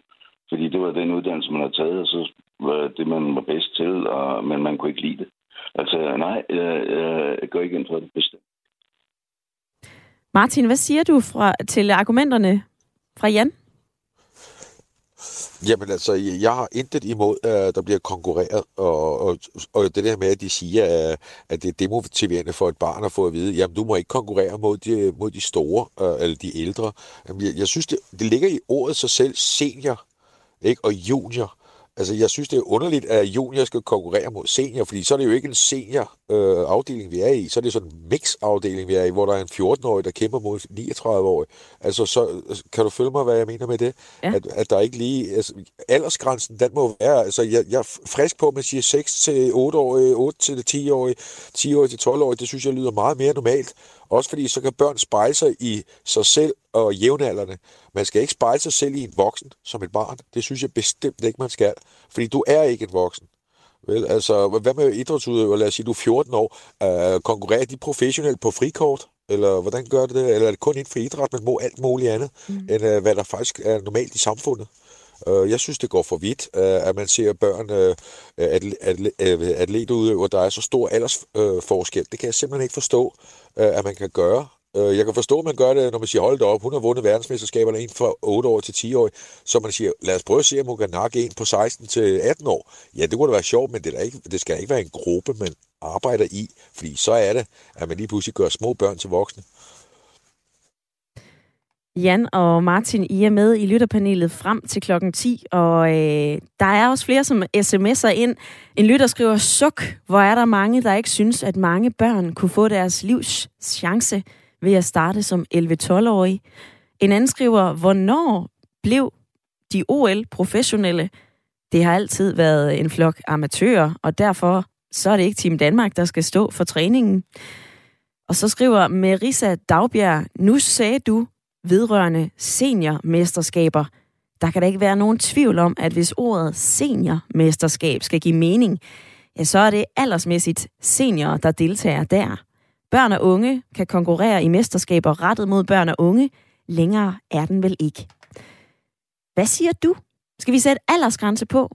fordi det var den uddannelse, man havde taget, og så var det, man var bedst til, og, men man kunne ikke lide det. Altså nej, øh, øh, jeg går ikke ind for det bestemt. Martin, hvad siger du fra, til argumenterne fra Jan? Jamen altså, jeg har intet imod, at der bliver konkurreret, og, og, og det der med, at de siger, at det er demotiverende for et barn at få at vide, jamen du må ikke konkurrere mod de, mod de store, øh, eller de ældre. Jamen, jeg, jeg synes, det, det ligger i ordet sig selv, senior ikke? og junior. Altså, jeg synes, det er underligt, at junior skal konkurrere mod senior, fordi så er det jo ikke en senior øh, afdeling, vi er i. Så er det sådan en mix-afdeling, vi er i, hvor der er en 14-årig, der kæmper mod 39-årig. Altså, så kan du følge mig, hvad jeg mener med det? Ja. At, at der ikke lige... Altså, aldersgrænsen, den må være... Altså, jeg, jeg er frisk på, at man siger 6 til 8-årige, 8 til 10-årige, 10-årige til 12-årige. Det synes jeg lyder meget mere normalt. Også fordi så kan børn spejle sig i sig selv og jævnaldrende. Man skal ikke spejle sig selv i en voksen som et barn. Det synes jeg bestemt ikke, man skal. Fordi du er ikke en voksen. Vel, altså, hvad med idrætsudøver? Lad os sige, du er 14 år. Uh, konkurrerer de professionelt på frikort? Eller hvordan gør det? Eller er det kun inden for idræt, men må alt muligt andet, mm. end uh, hvad der faktisk er normalt i samfundet? Øh, jeg synes, det går for vidt, øh, at man ser børn, øh, uh, atletudøver, der er så stor aldersforskel. Det kan jeg simpelthen ikke forstå, at man kan gøre. Jeg kan forstå, at man gør det, når man siger, hold da op, hun har vundet verdensmesterskaberne en fra 8 år til 10 år. Så man siger, lad os prøve at se, om hun kan nakke en på 16 til 18 år. Ja, det kunne da være sjovt, men det, er ikke, det skal ikke være en gruppe, man arbejder i. Fordi så er det, at man lige pludselig gør små børn til voksne. Jan og Martin, I er med i lytterpanelet frem til klokken 10, og øh, der er også flere, som sms'er ind. En lytter skriver, suk, hvor er der mange, der ikke synes, at mange børn kunne få deres livs chance ved at starte som 11-12-årig. En anden skriver, hvornår blev de OL-professionelle? Det har altid været en flok amatører, og derfor så er det ikke Team Danmark, der skal stå for træningen. Og så skriver Merissa Dagbjerg, nu sagde du vedrørende seniormesterskaber. Der kan der ikke være nogen tvivl om, at hvis ordet seniormesterskab skal give mening, ja, så er det aldersmæssigt seniorer, der deltager der. Børn og unge kan konkurrere i mesterskaber rettet mod børn og unge. Længere er den vel ikke. Hvad siger du? Skal vi sætte aldersgrænse på?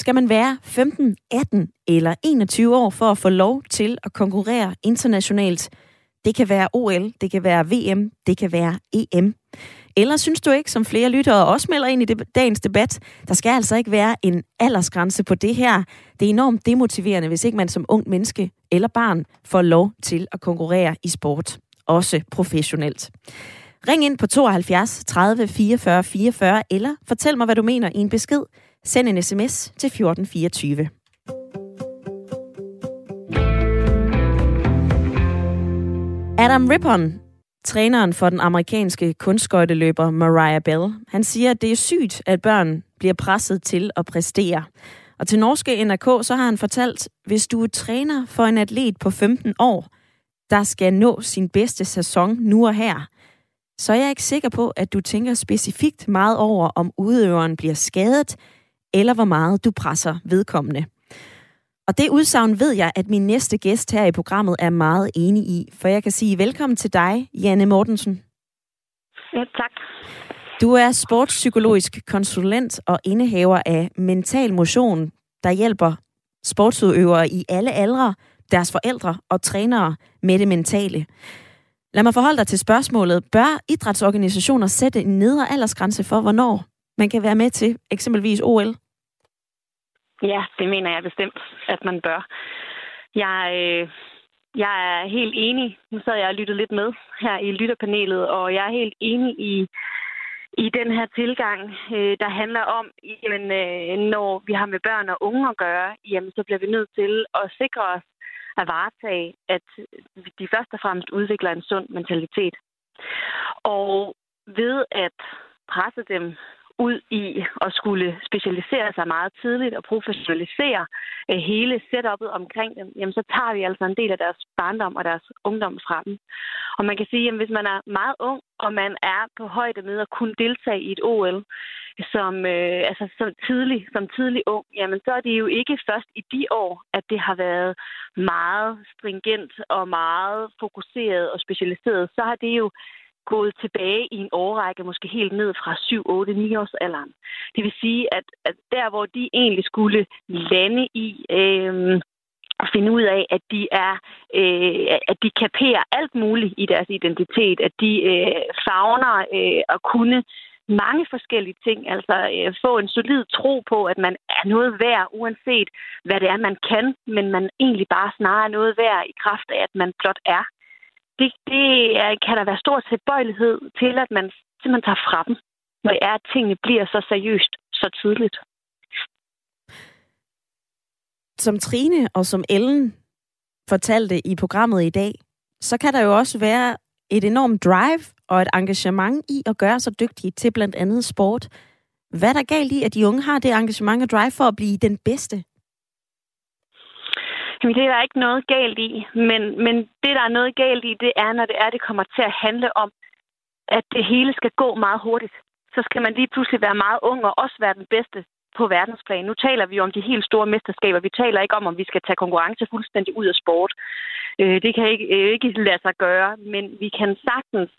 Skal man være 15, 18 eller 21 år for at få lov til at konkurrere internationalt? Det kan være OL, det kan være VM, det kan være EM. Eller synes du ikke, som flere lyttere også melder ind i dagens debat, der skal altså ikke være en aldersgrænse på det her. Det er enormt demotiverende, hvis ikke man som ung menneske eller barn får lov til at konkurrere i sport, også professionelt. Ring ind på 72 30 44 44, eller fortæl mig, hvad du mener i en besked. Send en sms til 1424. Adam Rippon træneren for den amerikanske kunstskøjteløber Mariah Bell. Han siger, at det er sygt, at børn bliver presset til at præstere. Og til norske NRK, så har han fortalt, hvis du er træner for en atlet på 15 år, der skal nå sin bedste sæson nu og her, så er jeg ikke sikker på, at du tænker specifikt meget over, om udøveren bliver skadet, eller hvor meget du presser vedkommende. Og det udsagn ved jeg, at min næste gæst her i programmet er meget enig i. For jeg kan sige velkommen til dig, Janne Mortensen. Ja, tak. Du er sportspsykologisk konsulent og indehaver af Mental Motion, der hjælper sportsudøvere i alle aldre, deres forældre og trænere med det mentale. Lad mig forholde dig til spørgsmålet. Bør idrætsorganisationer sætte en nedre aldersgrænse for, hvornår man kan være med til eksempelvis OL? Ja, det mener jeg bestemt, at man bør. Jeg, øh, jeg er helt enig. Nu sad jeg og lyttede lidt med her i lytterpanelet, og jeg er helt enig i, i den her tilgang, øh, der handler om, jamen, øh, når vi har med børn og unge at gøre, jamen, så bliver vi nødt til at sikre os at varetage, at de først og fremmest udvikler en sund mentalitet. Og ved at presse dem ud i at skulle specialisere sig meget tidligt og professionalisere øh, hele setupet omkring dem, jamen så tager vi altså en del af deres barndom og deres ungdom fra dem. Og man kan sige, at hvis man er meget ung, og man er på højde med at kunne deltage i et OL, som, øh, altså, som, tidlig, som tidlig ung, jamen så er det jo ikke først i de år, at det har været meget stringent og meget fokuseret og specialiseret. Så har det jo gået tilbage i en årrække, måske helt ned fra 7, 8, 9 års alderen. Det vil sige, at, at der, hvor de egentlig skulle lande i øh, at finde ud af, at de er, øh, at de kaperer alt muligt i deres identitet, at de øh, fagner øh, at kunne mange forskellige ting, altså øh, få en solid tro på, at man er noget værd, uanset hvad det er, man kan, men man egentlig bare snarere er noget værd i kraft af, at man blot er det, det er, kan der være stor tilbøjelighed til, at man simpelthen tager fra dem, når det er, at tingene bliver så seriøst så tidligt. Som Trine og som Ellen fortalte i programmet i dag, så kan der jo også være et enormt drive og et engagement i at gøre sig dygtige til blandt andet sport. Hvad er der galt i, at de unge har det engagement og drive for at blive den bedste Jamen, det er der ikke noget galt i, men, men det, der er noget galt i, det er, når det er, det kommer til at handle om, at det hele skal gå meget hurtigt. Så skal man lige pludselig være meget ung og også være den bedste på verdensplan. Nu taler vi om de helt store mesterskaber. Vi taler ikke om, om vi skal tage konkurrence fuldstændig ud af sport. Øh, det kan ikke, øh, ikke lade sig gøre, men vi kan sagtens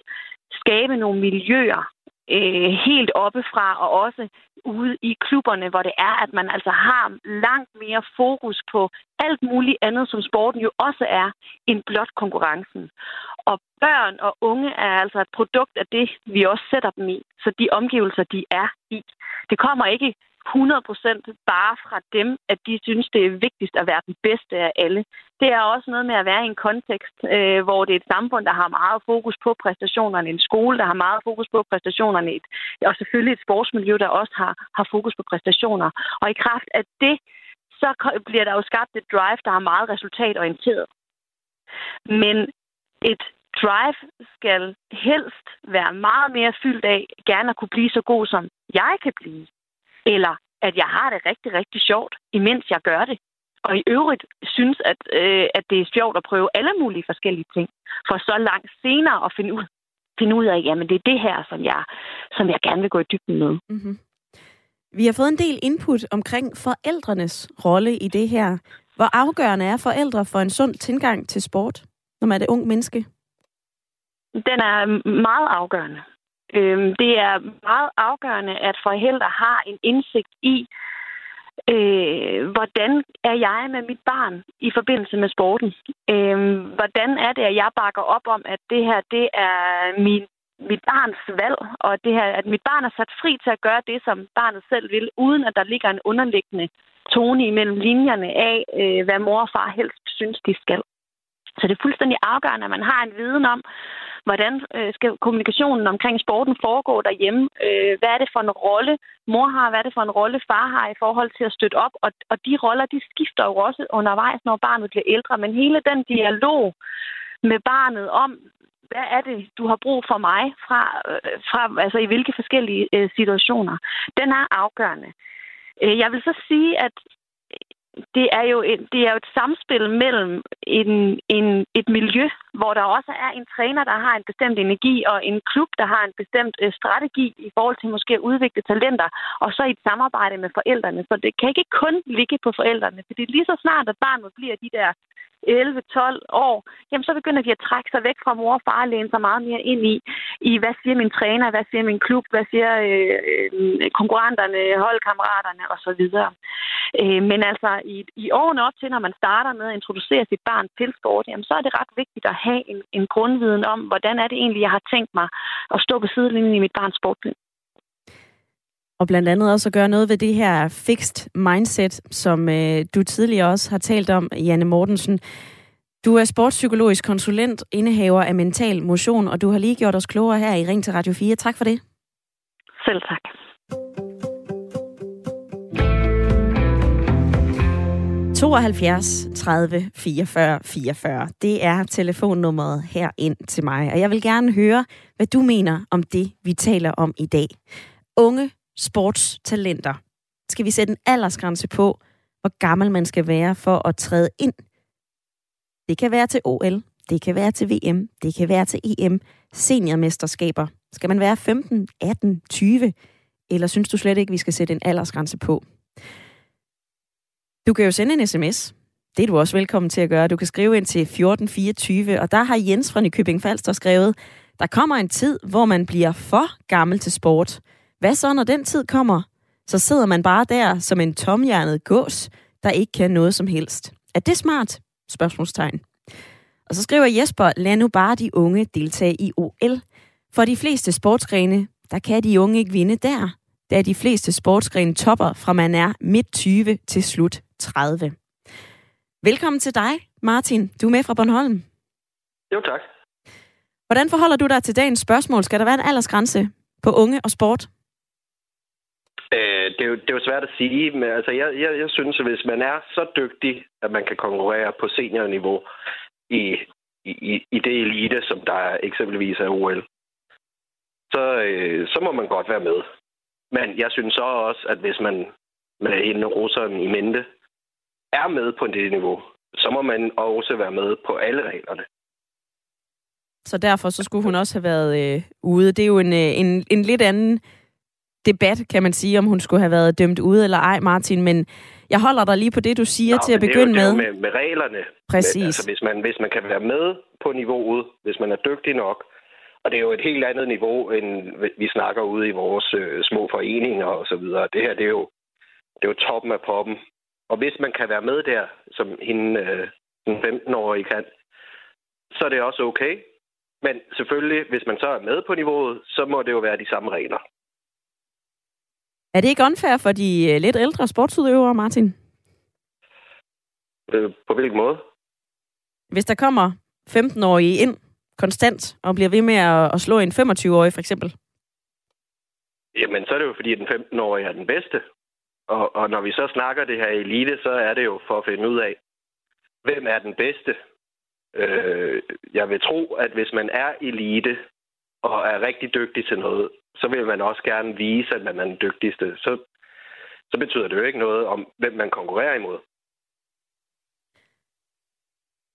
skabe nogle miljøer, øh, helt oppefra og også ude i klubberne, hvor det er, at man altså har langt mere fokus på alt muligt andet, som sporten jo også er, end blot konkurrencen. Og børn og unge er altså et produkt af det, vi også sætter dem i. Så de omgivelser, de er i. Det kommer ikke 100% bare fra dem, at de synes, det er vigtigst at være den bedste af alle. Det er også noget med at være i en kontekst, øh, hvor det er et samfund, der har meget fokus på præstationerne, en skole, der har meget fokus på præstationerne, et, og selvfølgelig et sportsmiljø, der også har, har fokus på præstationer. Og i kraft af det, så bliver der jo skabt et drive, der er meget resultatorienteret. Men et drive skal helst være meget mere fyldt af gerne at kunne blive så god, som jeg kan blive eller at jeg har det rigtig, rigtig sjovt, imens jeg gør det. Og i øvrigt synes, at, øh, at det er sjovt at prøve alle mulige forskellige ting, for så langt senere at finde ud, finde ud af, jamen det er det her, som jeg, som jeg gerne vil gå i dybden med. Mm-hmm. Vi har fået en del input omkring forældrenes rolle i det her. Hvor afgørende er forældre for en sund tilgang til sport, når man er et ung menneske? Den er meget afgørende. Øhm, det er meget afgørende, at forældre har en indsigt i, øh, hvordan er jeg med mit barn i forbindelse med sporten? Øh, hvordan er det, at jeg bakker op om, at det her det er min, mit barns valg, og det her, at mit barn er sat fri til at gøre det, som barnet selv vil, uden at der ligger en underliggende tone imellem linjerne af, øh, hvad mor og far helst synes, de skal. Så det er fuldstændig afgørende, at man har en viden om, hvordan øh, skal kommunikationen omkring sporten foregå derhjemme. Øh, hvad er det for en rolle, mor har? Hvad er det for en rolle, far har i forhold til at støtte op? Og, og de roller, de skifter jo også undervejs, når barnet bliver ældre. Men hele den dialog med barnet om, hvad er det, du har brug for mig fra, øh, fra altså i hvilke forskellige øh, situationer, den er afgørende. Øh, jeg vil så sige, at det er jo et, det er jo et samspil mellem en, en, et miljø, hvor der også er en træner, der har en bestemt energi, og en klub, der har en bestemt øh, strategi i forhold til måske at udvikle talenter, og så i et samarbejde med forældrene. Så det kan ikke kun ligge på forældrene, fordi lige så snart, at barnet bliver de der 11-12 år, jamen så begynder de at trække sig væk fra mor og far og læne sig meget mere ind i, i hvad siger min træner, hvad siger min klub, hvad siger øh, øh, konkurrenterne, holdkammeraterne osv. Øh, men altså i, i årene op til, når man starter med at introducere sit barn til sport, jamen så er det ret vigtigt at have en, en grundviden om, hvordan er det egentlig, jeg har tænkt mig at stå på sidelinjen i mit barns sportliv. Og blandt andet også at gøre noget ved det her fixed mindset, som øh, du tidligere også har talt om, Janne Mortensen. Du er sportspsykologisk konsulent, indehaver af mental motion, og du har lige gjort os klogere her i Ring til Radio 4. Tak for det. Selv tak. ...72 30 44 44. Det er telefonnummeret her ind til mig. Og jeg vil gerne høre, hvad du mener om det, vi taler om i dag. Unge sportstalenter skal vi sætte en aldersgrænse på, hvor gammel man skal være for at træde ind. Det kan være til OL, det kan være til VM, det kan være til EM, seniormesterskaber. Skal man være 15, 18, 20, eller synes du slet ikke, vi skal sætte en aldersgrænse på? Du kan jo sende en sms. Det er du også velkommen til at gøre. Du kan skrive ind til 1424, og der har Jens fra Nykøbing Falster skrevet, der kommer en tid, hvor man bliver for gammel til sport. Hvad så, når den tid kommer? Så sidder man bare der som en tomhjernet gås, der ikke kan noget som helst. Er det smart? Spørgsmålstegn. Og så skriver Jesper, lad nu bare de unge deltage i OL. For de fleste sportsgrene, der kan de unge ikke vinde der, da de fleste sportsgrene topper fra man er midt 20 til slut 30. Velkommen til dig, Martin. Du er med fra Bornholm. Jo, tak. Hvordan forholder du dig til dagens spørgsmål? Skal der være en aldersgrænse på unge og sport? Øh, det, er jo, det er jo svært at sige, men altså, jeg, jeg, jeg synes, at hvis man er så dygtig, at man kan konkurrere på seniorniveau i, i, i det elite, som der eksempelvis er OL, så, øh, så må man godt være med. Men jeg synes så også, at hvis man med hende russeren i mente er med på det niveau, så må man også være med på alle reglerne. Så derfor så skulle hun også have været øh, ude. Det er jo en, øh, en, en lidt anden debat, kan man sige, om hun skulle have været dømt ude eller ej, Martin, men jeg holder dig lige på det, du siger Nå, til at begynde med. Med, med reglerne. Præcis. Men, altså, hvis man, hvis man kan være med på niveauet, hvis man er dygtig nok, og det er jo et helt andet niveau, end vi snakker ude i vores øh, små foreninger og så videre. Det her, det er jo, det er jo toppen af poppen. Og hvis man kan være med der, som hende, øh, den 15-årige kan, så er det også okay. Men selvfølgelig, hvis man så er med på niveauet, så må det jo være de samme regler. Er det ikke unfair for de øh, lidt ældre sportsudøvere, Martin? Øh, På hvilken måde? Hvis der kommer 15-årige ind konstant og bliver ved med at, at slå en 25-årig for eksempel? Jamen, så er det jo fordi, den 15-årige er den bedste. Og, og når vi så snakker det her elite, så er det jo for at finde ud af, hvem er den bedste. Øh, jeg vil tro, at hvis man er elite og er rigtig dygtig til noget, så vil man også gerne vise, at man er den dygtigste. Så, så betyder det jo ikke noget om, hvem man konkurrerer imod.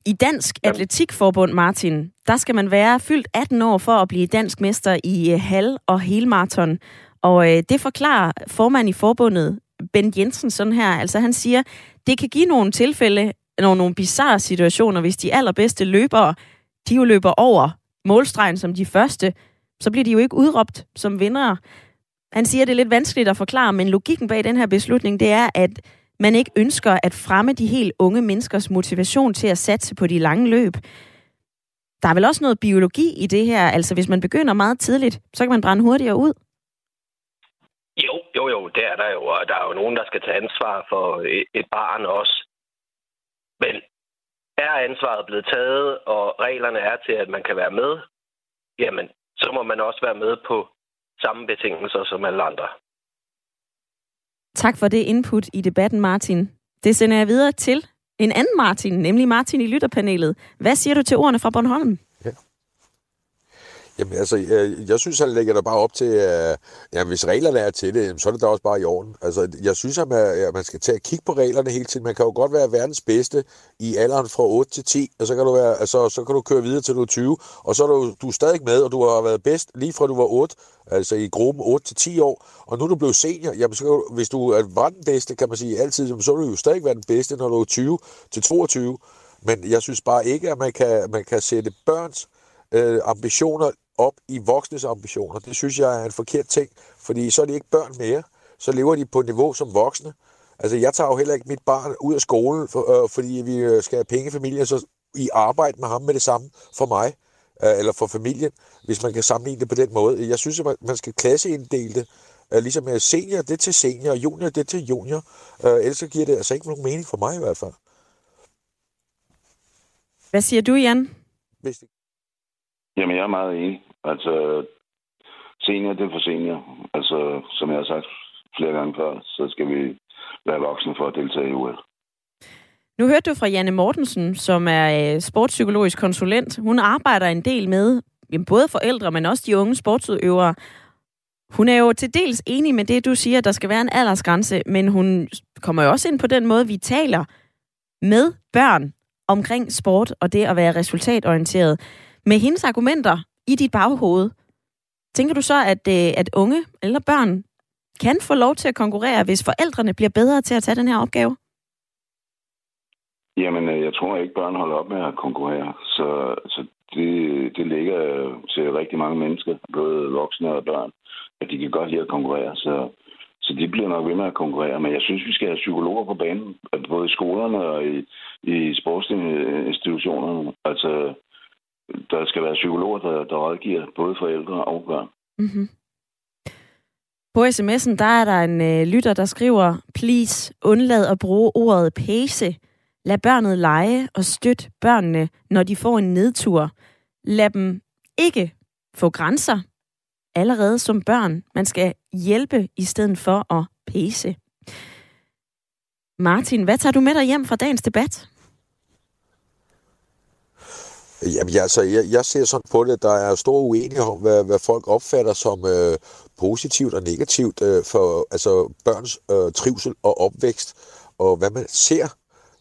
I Dansk Atletikforbund, Martin, der skal man være fyldt 18 år for at blive dansk mester i øh, halv- og helmarathon. Og øh, det forklarer formand i forbundet, Bent Jensen, sådan her. Altså han siger, det kan give nogle tilfælde, nogle, nogle bizarre situationer, hvis de allerbedste løbere, de jo løber over målstregen som de første, så bliver de jo ikke udråbt som vindere. Han siger, det er lidt vanskeligt at forklare, men logikken bag den her beslutning, det er, at man ikke ønsker at fremme de helt unge menneskers motivation til at satse på de lange løb. Der er vel også noget biologi i det her. Altså, hvis man begynder meget tidligt, så kan man brænde hurtigere ud. Jo, jo, jo, det er der jo. Og der er jo nogen, der skal tage ansvar for et, et barn også. Men er ansvaret blevet taget, og reglerne er til, at man kan være med, jamen, så må man også være med på samme betingelser som alle andre. Tak for det input i debatten, Martin. Det sender jeg videre til en anden Martin, nemlig Martin i lytterpanelet. Hvad siger du til ordene fra Bornholm? Jamen altså, jeg, jeg synes, han lægger der bare op til, at ja, hvis reglerne er til det, så er det da også bare i orden. Altså, jeg synes, at man, at man skal tage og kigge på reglerne hele tiden. Man kan jo godt være verdens bedste i alderen fra 8 til 10, og så kan du, være, altså, så kan du køre videre til du er 20, og så er du, du er stadig med, og du har været bedst lige fra du var 8, altså i gruppen 8 til 10 år, og nu er du blevet senior. Jamen, så kan du, hvis du var den bedste, kan man sige altid, så vil du jo stadig være den bedste, når du er 20 til 22. Men jeg synes bare ikke, at man kan, man kan sætte børns øh, ambitioner op i voksnes ambitioner. Det synes jeg er en forkert ting, fordi så er de ikke børn mere. Så lever de på niveau som voksne. Altså, jeg tager jo heller ikke mit barn ud af skolen, for, øh, fordi vi øh, skal have penge i familien, så i arbejde med ham med det samme for mig, øh, eller for familien, hvis man kan sammenligne det på den måde. Jeg synes, at man, man skal klasseinddele det, øh, ligesom med senior, det til senior, og junior, det til junior. Øh, ellers så giver det altså ikke nogen mening for mig i hvert fald. Hvad siger du, Jan? Hvis det Jamen, jeg er meget enig. Altså, senior, det er for senior. Altså, som jeg har sagt flere gange før, så skal vi være voksne for at deltage i OL. Nu hørte du fra Janne Mortensen, som er øh, sportspsykologisk konsulent. Hun arbejder en del med jamen, både forældre, men også de unge sportsudøvere. Hun er jo til dels enig med det, du siger, at der skal være en aldersgrænse, men hun kommer jo også ind på den måde, vi taler med børn omkring sport og det at være resultatorienteret. Med hendes argumenter i dit baghoved, tænker du så, at, øh, at unge eller børn kan få lov til at konkurrere, hvis forældrene bliver bedre til at tage den her opgave? Jamen, øh, jeg tror ikke, børn holder op med at konkurrere. Så, så det, det ligger øh, til rigtig mange mennesker, både voksne og børn, at de kan godt lide at konkurrere. Så, så de bliver nok ved med at konkurrere. Men jeg synes, vi skal have psykologer på banen, både i skolerne og i, i sportsinstitutionerne. Altså, der skal være psykologer, der, der rådgiver både forældre og børn. Mm-hmm. På sms'en, der er der en øh, lytter, der skriver, please undlad at bruge ordet pace. Lad børnet lege og støt børnene, når de får en nedtur. Lad dem ikke få grænser allerede som børn. Man skal hjælpe i stedet for at pace. Martin, hvad tager du med dig hjem fra dagens debat? Jamen, altså, jeg, jeg ser sådan på det, der er stor uenighed om, hvad, hvad folk opfatter som øh, positivt og negativt øh, for altså, børns øh, trivsel og opvækst, og hvad man ser,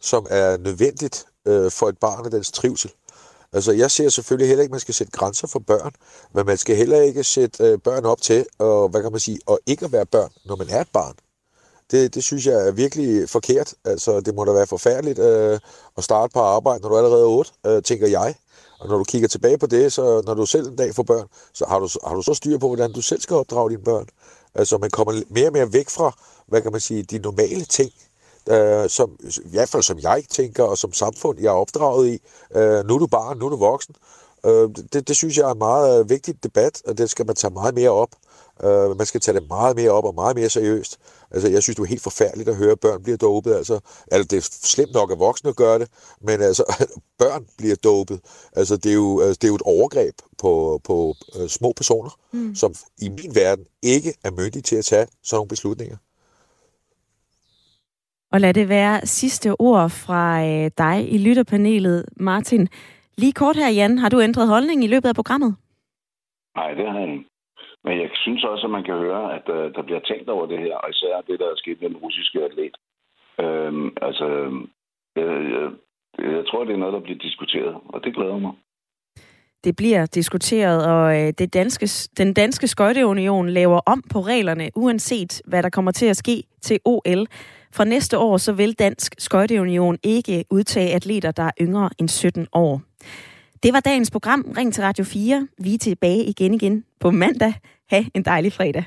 som er nødvendigt øh, for et barn og dens trivsel. Altså, jeg ser selvfølgelig heller ikke, at man skal sætte grænser for børn, men man skal heller ikke sætte øh, børn op til, og hvad kan man sige, og ikke at være børn, når man er et barn. Det, det synes jeg er virkelig forkert. Altså, det må da være forfærdeligt øh, at starte på arbejde, når du er allerede er 8, øh, tænker jeg. Og når du kigger tilbage på det, så når du selv en dag får børn, så har du, har du så styr på, hvordan du selv skal opdrage dine børn. Altså, man kommer mere og mere væk fra, hvad kan man sige, de normale ting, øh, som, i hvert fald som jeg tænker, og som samfund, jeg er opdraget i. Øh, nu er du barn, nu er du voksen. Øh, det, det synes jeg er en meget øh, vigtig debat, og det skal man tage meget mere op. Øh, man skal tage det meget mere op og meget mere seriøst. Altså, jeg synes, det er helt forfærdeligt at høre, at børn bliver dopet. Altså, altså, det er slemt nok, at voksne gør det, men altså, børn bliver dopet. Altså, det er jo, altså, det er jo et overgreb på, på uh, små personer, mm. som i min verden ikke er myndige til at tage sådan nogle beslutninger. Og lad det være sidste ord fra øh, dig i lytterpanelet, Martin. Lige kort her, Jan, har du ændret holdning i løbet af programmet? Nej, det har jeg ikke. Men jeg synes også, at man kan høre, at uh, der bliver tænkt over det her, og især det, der er sket med den russiske atlet. Øhm, altså, jeg, jeg, jeg tror, det er noget, der bliver diskuteret, og det glæder mig. Det bliver diskuteret, og det danske, den danske skøjteunion laver om på reglerne, uanset hvad der kommer til at ske til OL. Fra næste år så vil Dansk Skøjteunion ikke udtage atleter, der er yngre end 17 år. Det var dagens program. Ring til Radio 4. Vi er tilbage igen igen på mandag. Ha' en dejlig fredag.